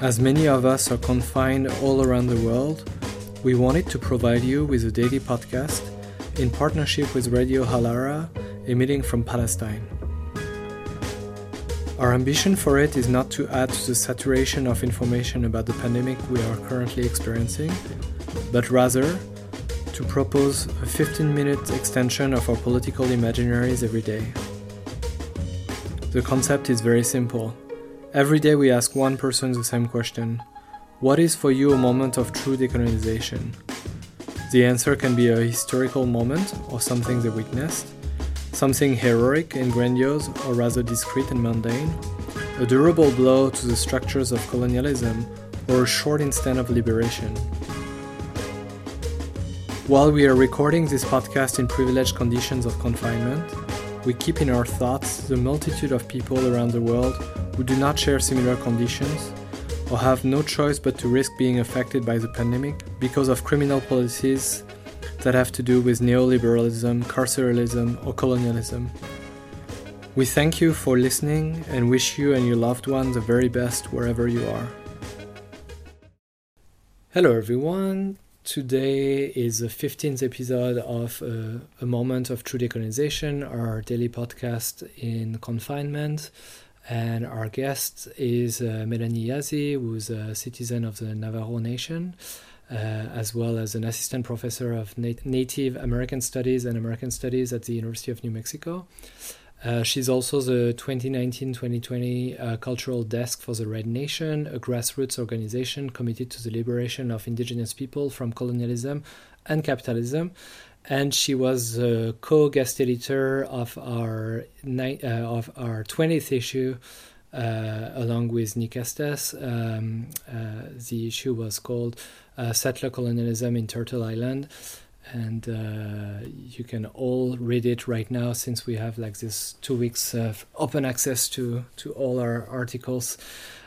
As many of us are confined all around the world, we wanted to provide you with a daily podcast in partnership with Radio Alhara, emitting from Palestine. Our ambition for it is not to add to the saturation of information about the pandemic we are currently experiencing, but rather to propose a 15 minute extension of our political imaginaries every day. The concept is very simple. Every day we ask one person the same question What is for you a moment of true decolonization? The answer can be a historical moment or something they witnessed, something heroic and grandiose or rather discreet and mundane, a durable blow to the structures of colonialism, or a short instant of liberation. While we are recording this podcast in privileged conditions of confinement, we keep in our thoughts the multitude of people around the world who do not share similar conditions or have no choice but to risk being affected by the pandemic because of criminal policies that have to do with neoliberalism, carceralism, or colonialism. We thank you for listening and wish you and your loved ones the very best wherever you are. Hello, everyone. Today is the 15th episode of uh, A Moment of True Decolonization, our daily podcast in confinement. And our guest is uh, Melanie Yazzie, who's a citizen of the Navajo Nation, uh, as well as an assistant professor of Nat- Native American Studies and American Studies at the University of New Mexico. Uh, she's also the 2019 2020 uh, Cultural Desk for the Red Nation, a grassroots organization committed to the liberation of indigenous people from colonialism and capitalism. And she was a co guest editor of our, ni- uh, of our 20th issue. Uh, along with Nick Estes, um, uh, the issue was called Settler Colonialism in Turtle Island, and uh, you can all read it right now since we have like this two weeks of open access to to all our articles.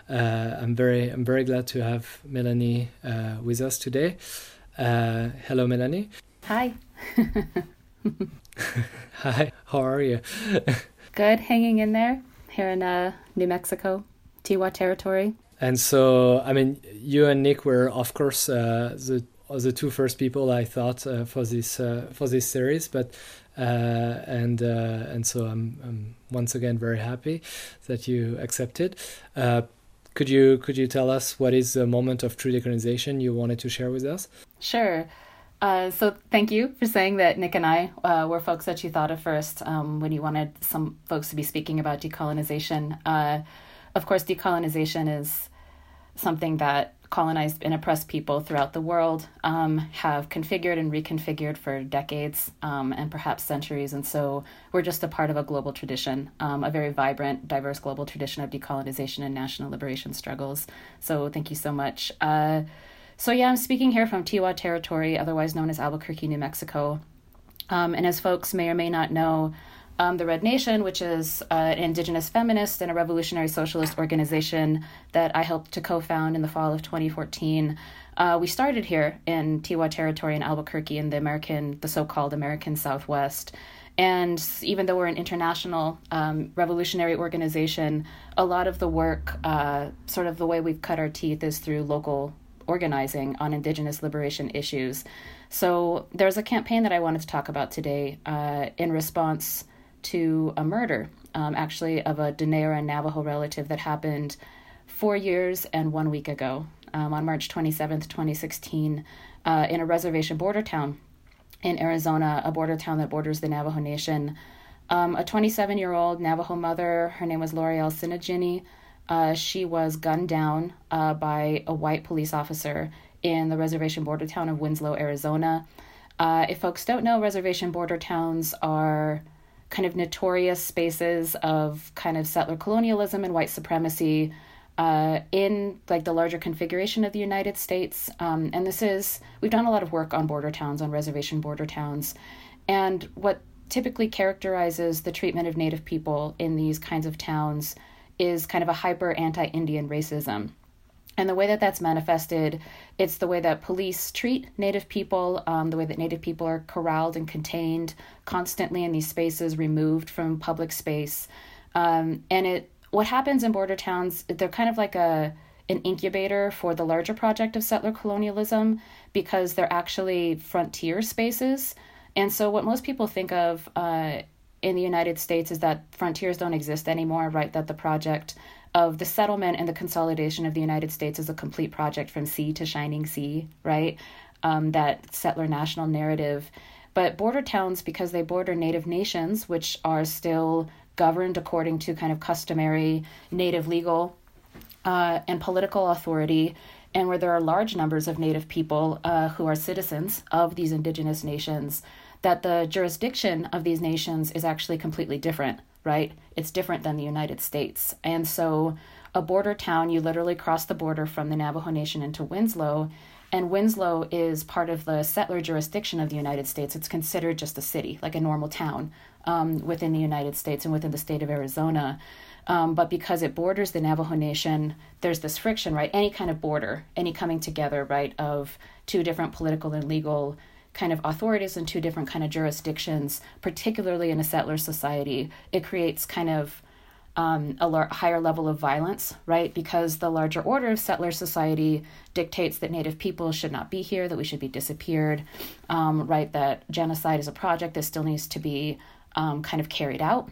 Uh, i'm very i'm very glad to have melanie uh, with us today. Uh, hello melanie. Hi. Hi how are you? Good hanging in there here in uh, new mexico tiwa territory. And so i mean you and nick were of course uh, the the two first people I thought uh, for this uh, for this series, but uh, and uh, and so I'm, I'm, once again very happy that you accepted. Uh, could you could you tell us what is the moment of true decolonization you wanted to share with us? Sure. Uh, so thank you for saying that Nick and I were folks that you thought of first um, when you wanted some folks to be speaking about decolonization. of course, decolonization is something that colonized and oppressed people throughout the world um, have configured and reconfigured for decades um, and perhaps centuries. And so we're just a part of a global tradition, um, a very vibrant, diverse global tradition of decolonization and national liberation struggles. So thank you so much. Uh, so, yeah, I'm speaking here from Tiwa Territory, otherwise known as Albuquerque, New Mexico. Um, and as folks may or may not know, um, the Red Nation, which is uh, an indigenous feminist and a revolutionary socialist organization that I helped to co found in the fall of 2014. Uh, we started here in Tiwa territory in Albuquerque in the American, the so called American Southwest. And even though we're an international um, revolutionary organization, a lot of the work, uh, sort of the way we've cut our teeth, is through local organizing on indigenous liberation issues. So there's a campaign that I wanted to talk about today uh, in response to a murder, um, actually, of a and Navajo relative that happened four years and one week ago um, on March 27th, 2016, uh, in a reservation border town in Arizona, a border town that borders the Navajo Nation. Um, a 27 year old Navajo mother, her name was Loreal Tsingine. Uh, she was gunned down uh, by a white police officer in the reservation border town of Winslow, Arizona. Uh, if folks don't know, reservation border towns are kind of notorious spaces of kind of settler colonialism and white supremacy uh, in like the larger configuration of the United States. Um, and this is we've done a lot of work on border towns, on reservation border towns, and what typically characterizes the treatment of Native people in these kinds of towns is kind of a hyper anti-Indian racism. And the way that that's manifested, it's the way that police treat Native people, um, the way that Native people are corralled and contained constantly in these spaces, removed from public space. Um, and it, what happens in border towns, they're kind of like a an incubator for the larger project of settler colonialism because they're actually frontier spaces. And so, what most people think of uh, in the United States is that frontiers don't exist anymore, right? That the project of the settlement and the consolidation of the United States as a complete project from sea to shining sea, right? Um, that settler national narrative. But border towns, because they border native nations, which are still governed according to kind of customary native legal uh, and political authority, and where there are large numbers of native people uh, who are citizens of these indigenous nations, that the jurisdiction of these nations is actually completely different, right? It's different than the United States. And so, a border town, you literally cross the border from the Navajo Nation into Winslow, and Winslow is part of the settler jurisdiction of the United States. It's considered just a city, like a normal town um, within the United States and within the state of Arizona. Um, but because it borders the Navajo Nation, there's this friction, right? Any kind of border, any coming together, right, of two different political and legal kind of authorities in two different kind of jurisdictions, particularly in a settler society, it creates kind of um, a lar- higher level of violence, right? Because the larger order of settler society dictates that Native people should not be here, that we should be disappeared, um, right? That genocide is a project that still needs to be um, kind of carried out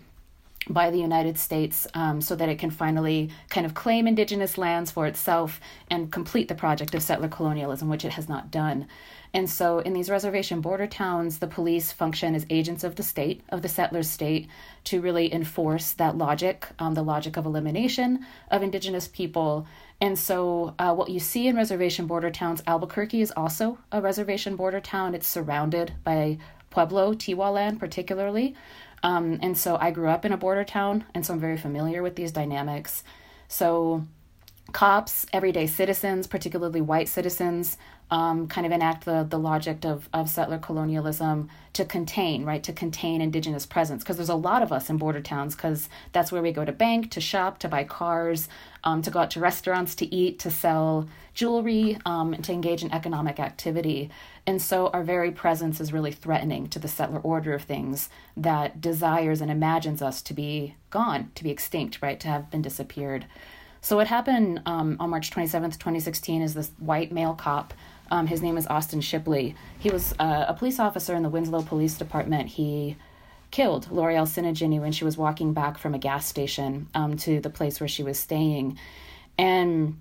by the United States um, so that it can finally kind of claim indigenous lands for itself and complete the project of settler colonialism, which it has not done. And so, in these reservation border towns, the police function as agents of the state, of the settler state, to really enforce that logic, um, the logic of elimination of indigenous people. And so, uh, what you see in reservation border towns, Albuquerque is also a reservation border town. It's surrounded by Pueblo, Tiwa land, particularly. Um, and so, I grew up in a border town, and so I'm very familiar with these dynamics. So, cops, everyday citizens, particularly white citizens, um, kind of enact the, the logic of, of settler colonialism to contain, right, to contain indigenous presence. Because there's a lot of us in border towns, because that's where we go to bank, to shop, to buy cars, um, to go out to restaurants, to eat, to sell jewelry, um, and to engage in economic activity. And so our very presence is really threatening to the settler order of things that desires and imagines us to be gone, to be extinct, right, to have been disappeared. So what happened um, on March 27th, 2016 is this white male cop um, his name is Austin Shipley. He was uh, a police officer in the Winslow Police Department. He killed Loreal Tsingine when she was walking back from a gas station um, to the place where she was staying. And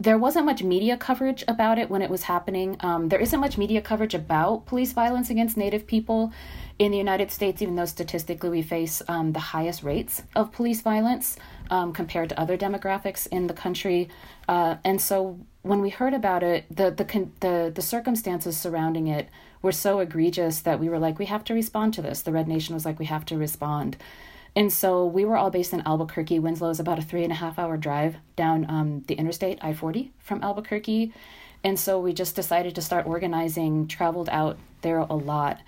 there wasn't much media coverage about it when it was happening. Um, there isn't much media coverage about police violence against Native people in the United States, even though statistically we face um, the highest rates of police violence um, compared to other demographics in the country. Uh, and so when we heard about it, the, the the the circumstances surrounding it were so egregious that we were like, we have to respond to this. The Red Nation was like, we have to respond. And so we were all based in Albuquerque. Winslow is about a three and a half hour drive down um, the interstate I 40 from Albuquerque. And so we just decided to start organizing, traveled out there a lot.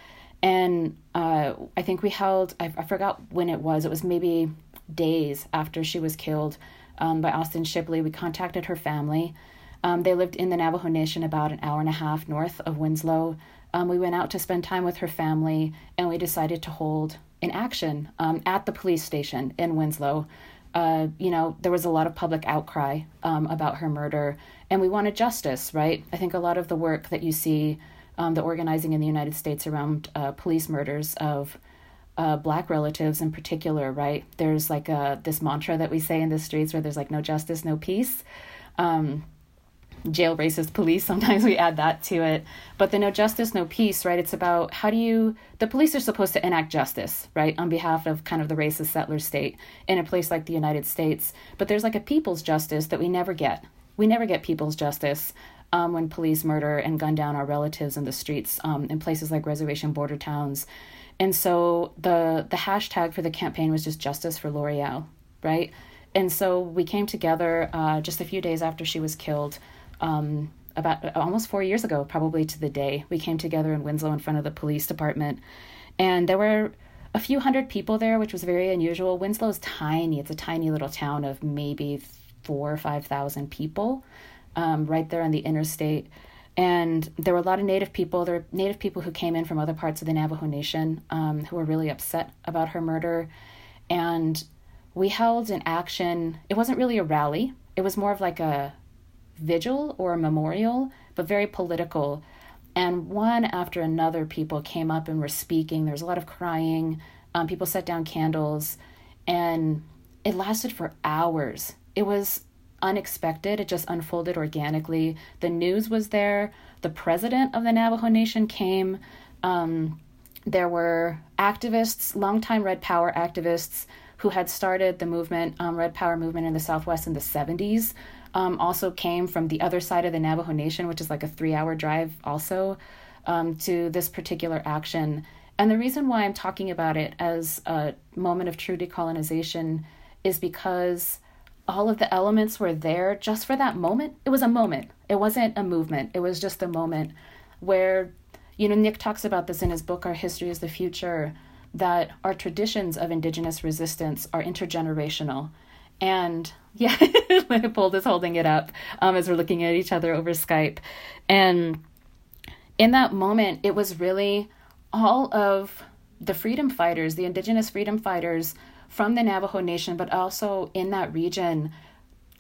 And uh, I think we held, I, I forgot when it was, it was maybe days after she was killed um, by Austin Shipley. We contacted her family. Um, they lived in the Navajo Nation about an hour and a half north of Winslow. Um, we went out to spend time with her family and we decided to hold an action um, at the police station in Winslow. Uh, you know, there was a lot of public outcry um, about her murder, and we wanted justice, right? I think a lot of the work that you see, um, the organizing in the United States around uh, police murders of uh, black relatives in particular, right? There's like a, uh, this mantra that we say in the streets where there's like no justice, no peace. Um, jail racist police, sometimes we add that to it. But the no justice, no peace, right? It's about how do you, the police are supposed to enact justice, right, on behalf of kind of the racist settler state in a place like the United States. But there's like a people's justice that we never get. We never get people's justice. Um, when police murder and gun down our relatives in the streets um, in places like reservation border towns and so the the hashtag for the campaign was just justice for Loreal, right? And so we came together uh, just a few days after she was killed, um, about almost four years ago, probably to the day. We came together in Winslow in front of the police department, and there were a few hundred people there, which was very unusual. Winslow's tiny; it's a tiny little town of maybe four or five thousand people, um, right there on the interstate. And there were a lot of Native people. There were Native people who came in from other parts of the Navajo Nation um, who were really upset about her murder. And we held an action. It wasn't really a rally. it was more of like a vigil or memorial, but very political. And one after another, people came up and were speaking. There was a lot of crying. Um, people set down candles, and it lasted for hours. It was unexpected. It just unfolded organically. The news was there. The president of the Navajo Nation came. Um, there were activists, longtime Red Power activists, who had started the movement, um, Red Power movement in the Southwest in the 70s, um, also came from the other side of the Navajo Nation, which is like a three hour drive also, um, to this particular action. And the reason why I'm talking about it as a moment of true decolonization is because all of the elements were there just for that moment. It was a moment, it wasn't a movement, it was just a moment where, you know, Nick talks about this in his book, Our History is the Future, that our traditions of Indigenous resistance are intergenerational. And yeah, Leopold is holding it up um, as we're looking at each other over Skype. And in that moment, it was really all of the freedom fighters, the indigenous freedom fighters from the Navajo Nation, but also in that region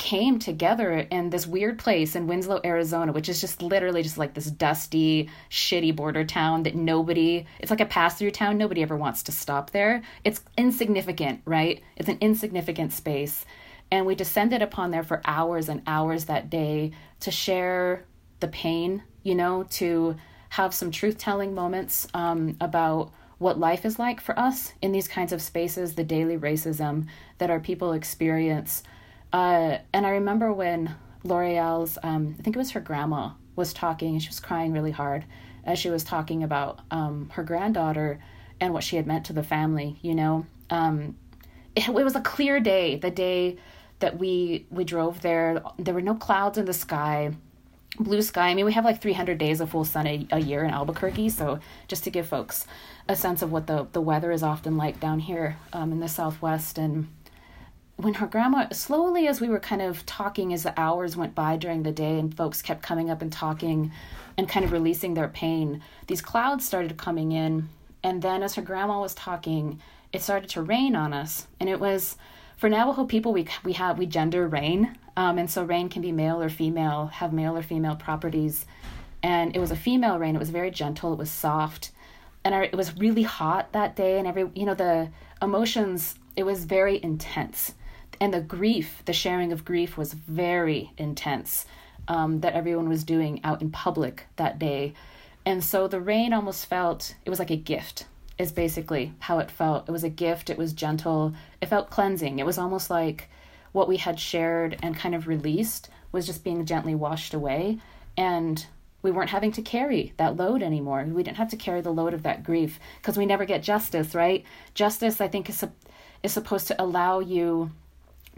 came together in this weird place in Winslow, Arizona, which is just literally just like this dusty, shitty border town that nobody, it's like a pass through town. Nobody ever wants to stop there. It's insignificant, right? It's an insignificant space. And we descended upon there for hours and hours that day to share the pain, you know, to have some truth telling moments um, about what life is like for us in these kinds of spaces, the daily racism that our people experience. Uh, and I remember when Loreal's, um, I think it was her grandma, was talking and she was crying really hard as she was talking about um, her granddaughter and what she had meant to the family, you know. Um, it, it was a clear day, the day that we we drove there. There were no clouds in the sky, blue sky. I mean, we have like 300 days of full sun a, a year in Albuquerque, so just to give folks a sense of what the the weather is often like down here um, in the Southwest and when her grandma slowly as we were kind of talking as the hours went by during the day and folks kept coming up and talking and kind of releasing their pain these clouds started coming in and then as her grandma was talking it started to rain on us and it was for Navajo people, we we have we gender rain, um, and so rain can be male or female, have male or female properties. And it was a female rain. It was very gentle. It was soft, and our, it was really hot that day. And every you know the emotions. It was very intense, and the grief, the sharing of grief, was very intense. Um, that everyone was doing out in public that day, and so the rain almost felt it was like a gift is basically how it felt. It was a gift, it was gentle, it felt cleansing. It was almost like what we had shared and kind of released was just being gently washed away. And we weren't having to carry that load anymore. We didn't have to carry the load of that grief because we never get justice, right? Justice, I think, is, is supposed to allow you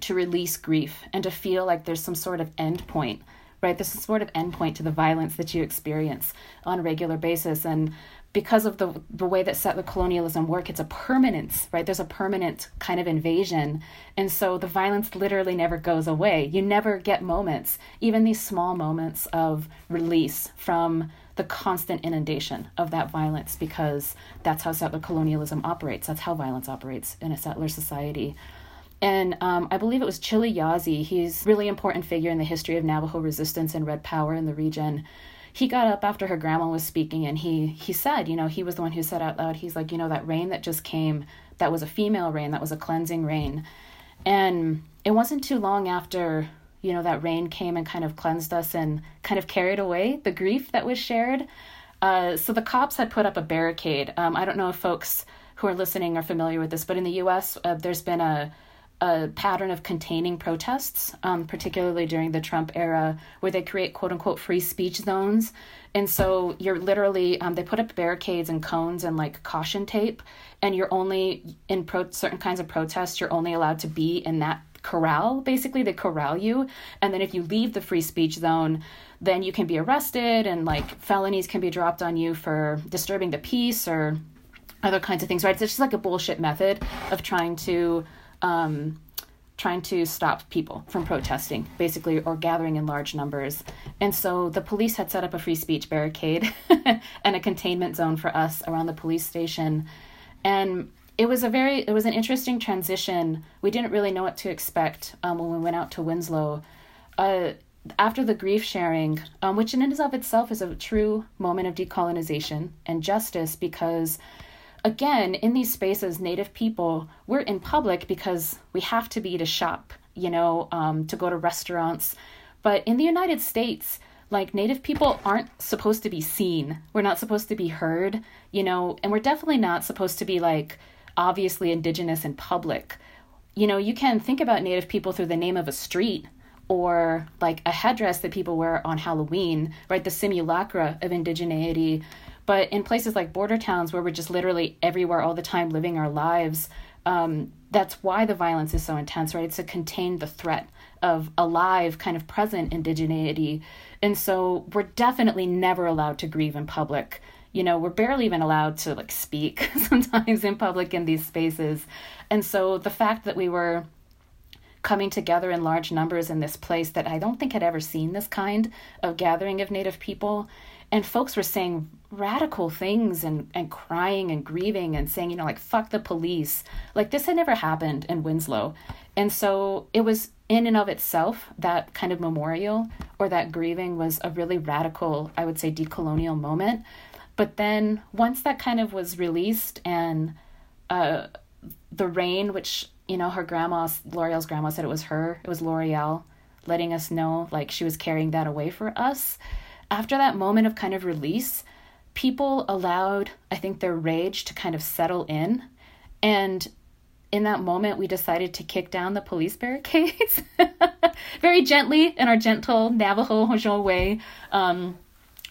to release grief and to feel like there's some sort of end point right? This is sort of endpoint to the violence that you experience on a regular basis. And because of the the way that settler colonialism work it's a permanence right? There's a permanent kind of invasion. And so the violence literally never goes away. You never get moments even these small moments of release from the constant inundation of that violence because that's how settler colonialism operates. That's how violence operates in a settler society and um, I believe it was Chili Yazzie. He's a really important figure in the history of Navajo resistance and Red Power in the region he got up after her grandma was speaking and he he said, you know, he was the one who said out loud, he's like, you know, that rain that just came, that was a female rain, that was a cleansing rain. And it wasn't too long after, you know, that rain came and kind of cleansed us and kind of carried away the grief that was shared. Uh, so the cops had put up a barricade. Um, I don't know if folks who are listening are familiar with this, but in the U.S., uh, there's been a a pattern of containing protests, um, particularly during the Trump era, where they create quote unquote free speech zones. And so you're literally, um, they put up barricades and cones and like caution tape, and you're only in pro- certain kinds of protests, you're only allowed to be in that corral. Basically, they corral you. And then if you leave the free speech zone, then you can be arrested and like felonies can be dropped on you for disturbing the peace or other kinds of things, right? so It's just like a bullshit method of trying to um, trying to stop people from protesting, basically, or gathering in large numbers. And so the police had set up a free speech barricade and a containment zone for us around the police station. And it was a very, it was an interesting transition. We didn't really know what to expect um, when we went out to Winslow uh, after the grief sharing, um, which in and of itself is a true moment of decolonization and justice, because again, in these spaces, Native people, we're in public because we have to be to shop, you know, um, to go to restaurants. But in the United States, like Native people aren't supposed to be seen. We're not supposed to be heard, you know, and we're definitely not supposed to be like obviously indigenous in public. You know, you can think about Native people through the name of a street or like a headdress that people wear on Halloween, right? The simulacra of indigeneity. But in places like border towns where we're just literally everywhere all the time living our lives, um, that's why the violence is so intense, right? It's to contain the threat of alive, kind of present indigeneity. And so we're definitely never allowed to grieve in public. You know, we're barely even allowed to like speak sometimes in public in these spaces. And so the fact that we were coming together in large numbers in this place that I don't think had ever seen this kind of gathering of Native people. And folks were saying radical things and, and crying and grieving and saying, you know, like, fuck the police. Like, this had never happened in Winslow. And so it was in and of itself, that kind of memorial or that grieving was a really radical, I would say, decolonial moment. But then once that kind of was released and uh, the rain, which you know, her grandma, Loreal's grandma said it was her, it was Loreal letting us know like she was carrying that away for us. After that moment of kind of release, people allowed, I think, their rage to kind of settle in. And in that moment, we decided to kick down the police barricades very gently in our gentle Navajo Hojol way. Um,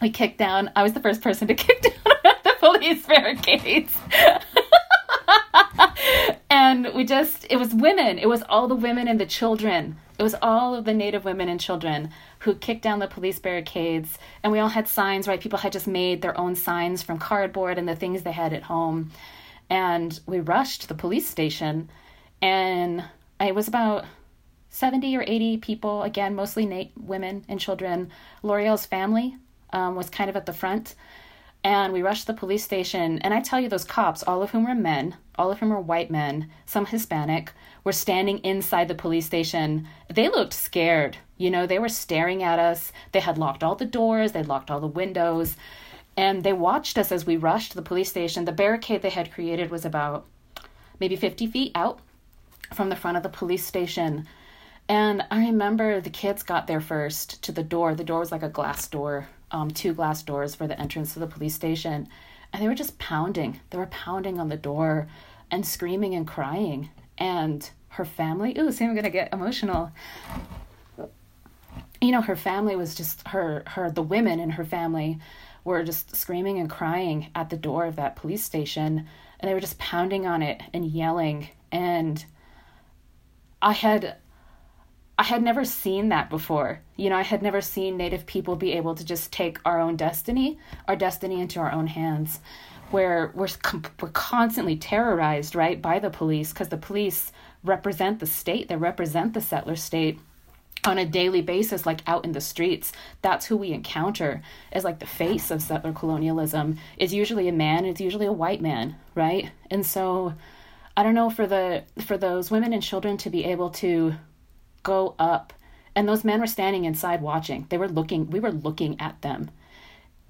we kicked down, I was the first person to kick down the police barricades. and we just it was women it was all the women and the children it was all of the native women and children who kicked down the police barricades and we all had signs right? People had just made their own signs from cardboard and the things they had at home. And we rushed the police station and it was about 70 or 80 people again mostly na- women and children. Loreal's family um, was kind of at the front and we rushed to the police station. And I tell you, those cops, all of whom were men, all of whom were white men, some Hispanic, were standing inside the police station. They looked scared. You know, they were staring at us. They had locked all the doors, they locked all the windows. And they watched us as we rushed to the police station. The barricade they had created was about maybe 50 feet out from the front of the police station. And I remember the kids got there first to the door. The door was like a glass door um, two glass doors for the entrance to the police station. And they were just pounding. They were pounding on the door and screaming and crying. And her family, ooh, see, I'm going to get emotional. You know, her family was just, her, her, the women in her family were just screaming and crying at the door of that police station. And they were just pounding on it and yelling. And I had I had never seen that before. You know, I had never seen Native people be able to just take our own destiny, our destiny into our own hands, where we're, we're constantly terrorized, right, by the police, because the police represent the state, they represent the settler state on a daily basis, like out in the streets. That's who we encounter as like the face of settler colonialism. Is usually a man, it's usually a white man, right? And so I don't know for the for those women and children to be able to go up. And those men were standing inside watching. They were looking, we were looking at them.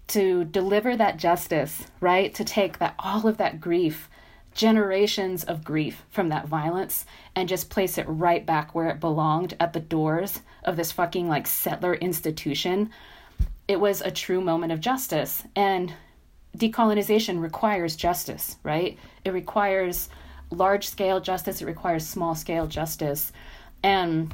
To deliver that justice, right? To take that all of that grief, generations of grief from that violence and just place it right back where it belonged at the doors of this fucking like settler institution. It was a true moment of justice. And decolonization requires justice, right? It requires large scale justice, it requires small scale justice. And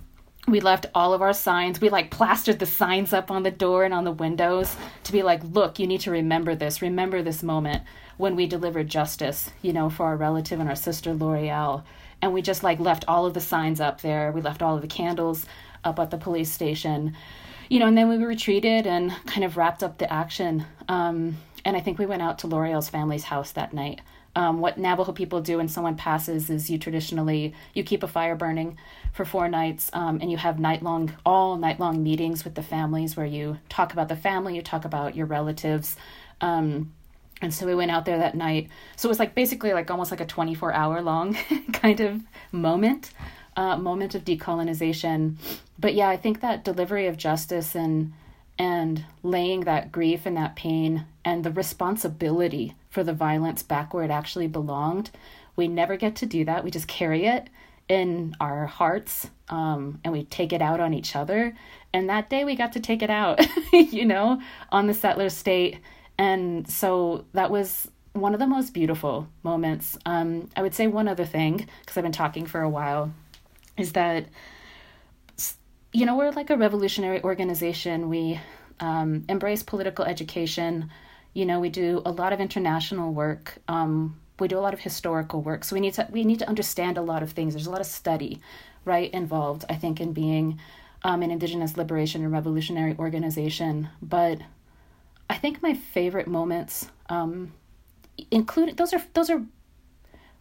we left all of our signs. We like plastered the signs up on the door and on the windows to be like, look, you need to remember this. Remember this moment when we delivered justice, you know, for our relative and our sister Loreal. And we just like left all of the signs up there. We left all of the candles up at the police station, you know, and then we retreated and kind of wrapped up the action. Um, and I think we went out to Loreal's family's house that night. Um, what Navajo people do when someone passes is you traditionally you keep a fire burning for four nights, um, and you have night long, all night long meetings with the families where you talk about the family, you talk about your relatives. Um, and so we went out there that night. So it was like basically like almost like a 24 hour long kind of moment. uh, moment of decolonization. But yeah, I think that delivery of justice and and laying that grief and that pain and the responsibility for the violence back where it actually belonged. We never get to do that. We just carry it in our hearts um, and we take it out on each other. And that day we got to take it out, you know, on the settler state. And so that was one of the most beautiful moments. Um, I would say one other thing, because I've been talking for a while, is that, you know, we're like a revolutionary organization. We um, embrace political education. You know, we do a lot of international work. Um, we do a lot of historical work. So we need to we need to understand a lot of things. There's a lot of study, right, involved. I think in being um, an Indigenous liberation and revolutionary organization. But I think my favorite moments um, include those are those are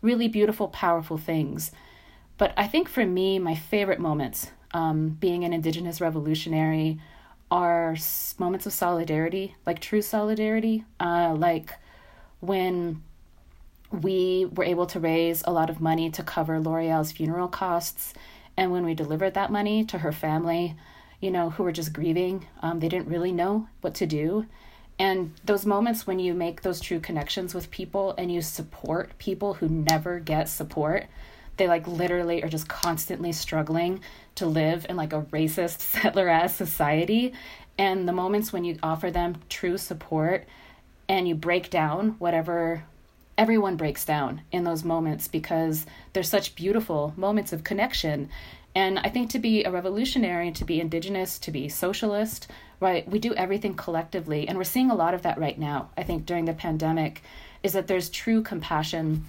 really beautiful, powerful things. But I think for me, my favorite moments, um, being an Indigenous revolutionary, are moments of solidarity, like true solidarity, uh, like when we were able to raise a lot of money to cover Loreal's funeral costs. And when we delivered that money to her family, you know, who were just grieving, um, they didn't really know what to do. And those moments when you make those true connections with people and you support people who never get support, they like literally are just constantly struggling to live in like a racist settler ass society. And the moments when you offer them true support and you break down whatever everyone breaks down in those moments because they're such beautiful moments of connection. And I think to be a revolutionary, to be indigenous, to be socialist, right, we do everything collectively. And we're seeing a lot of that right now, I think, during the pandemic, is that there's true compassion,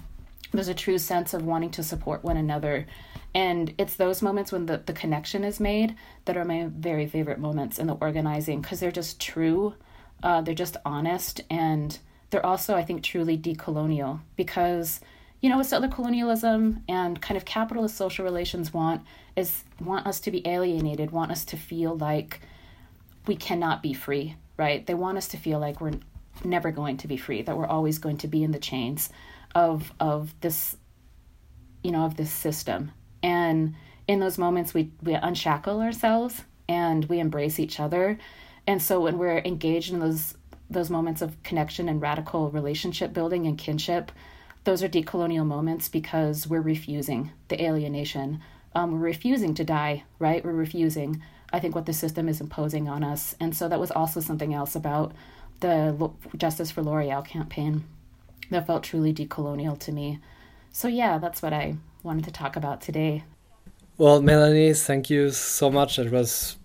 there's a true sense of wanting to support one another. And it's those moments when the, the connection is made that are my very favorite moments in the organizing because they're just true, uh, they're just honest, and they're also, I think, truly decolonial because you know what settler colonialism and kind of capitalist social relations want is want us to be alienated, want us to feel like we cannot be free, right? They want us to feel like we're never going to be free, that we're always going to be in the chains of of this you know, of this system. And in those moments we we unshackle ourselves and we embrace each other. And so when we're engaged in those those moments of connection and radical relationship building and kinship, those are decolonial moments because we're refusing the alienation. Um, we're refusing to die, right? We're refusing, I think, what the system is imposing on us. And so that was also something else about the Justice for Loreal campaign that felt truly decolonial to me. So, yeah, that's what I wanted to talk about today. Well, Melanie, thank you so much. It was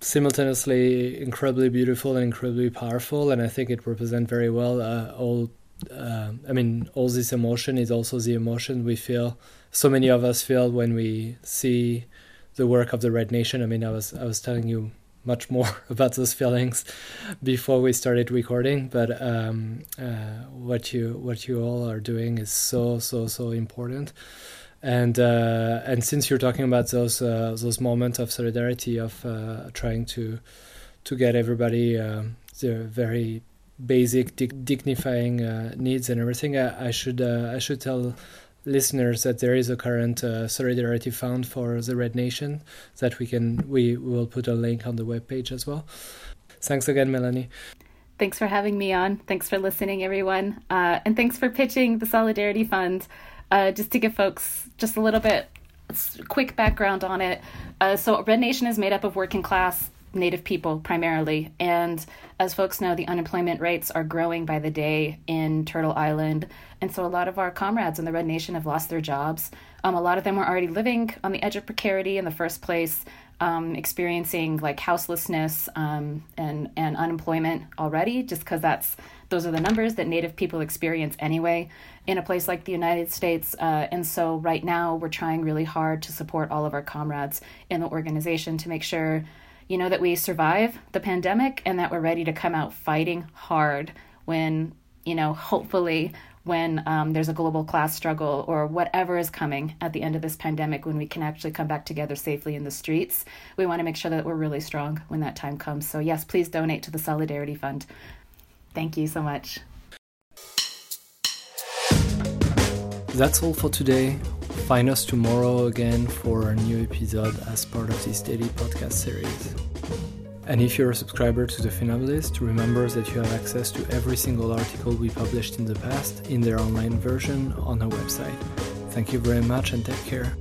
simultaneously incredibly beautiful and incredibly powerful, and I think it represents very well uh, all. Uh, I mean, all this emotion is also the emotion we feel. So many of us feel when we see the work of the Red Nation. I mean, I was I was telling you much more about those feelings before we started recording, but um, uh, what you what you all are doing is so so so important. And uh, and since you're talking about those uh, those moments of solidarity of uh, trying to to get everybody um, their very basic dignifying uh, needs and everything, I, I should I should tell listeners that there is a current uh, solidarity fund for the Red Nation that we can we will put a link on the web page as well. Thanks again, Melanie. Thanks for having me on. Thanks for listening, everyone, and thanks for pitching the Solidarity Fund uh, just to give folks just a little bit quick background on it. Uh, so, Red Nation is made up of working class Native people primarily. And as folks know, the unemployment rates are growing by the day in Turtle Island. And so, a lot of our comrades in the Red Nation have lost their jobs. Um, a lot of them were already living on the edge of precarity in the first place. Um, experiencing like houselessness um, and and unemployment already, just because that's those are the numbers that Native people experience anyway in a place like the United States. Uh, and so, right now, we're trying really hard to support all of our comrades in the organization to make sure, you know, that we survive the pandemic and that we're ready to come out fighting hard when, you know, hopefully when um, there's a global class struggle or whatever is coming at the end of this pandemic when we can actually come back together safely in the streets. We want to make sure that we're really strong when that time comes. So, yes, please donate to the Solidarity Fund. Thank you so much. That's all for today. Find us tomorrow again for a new episode as part of this daily podcast series. And if you're a subscriber to the Funambulist, remember that you have access to every single article we published in the past in their online version on our website. Thank you very much and take care.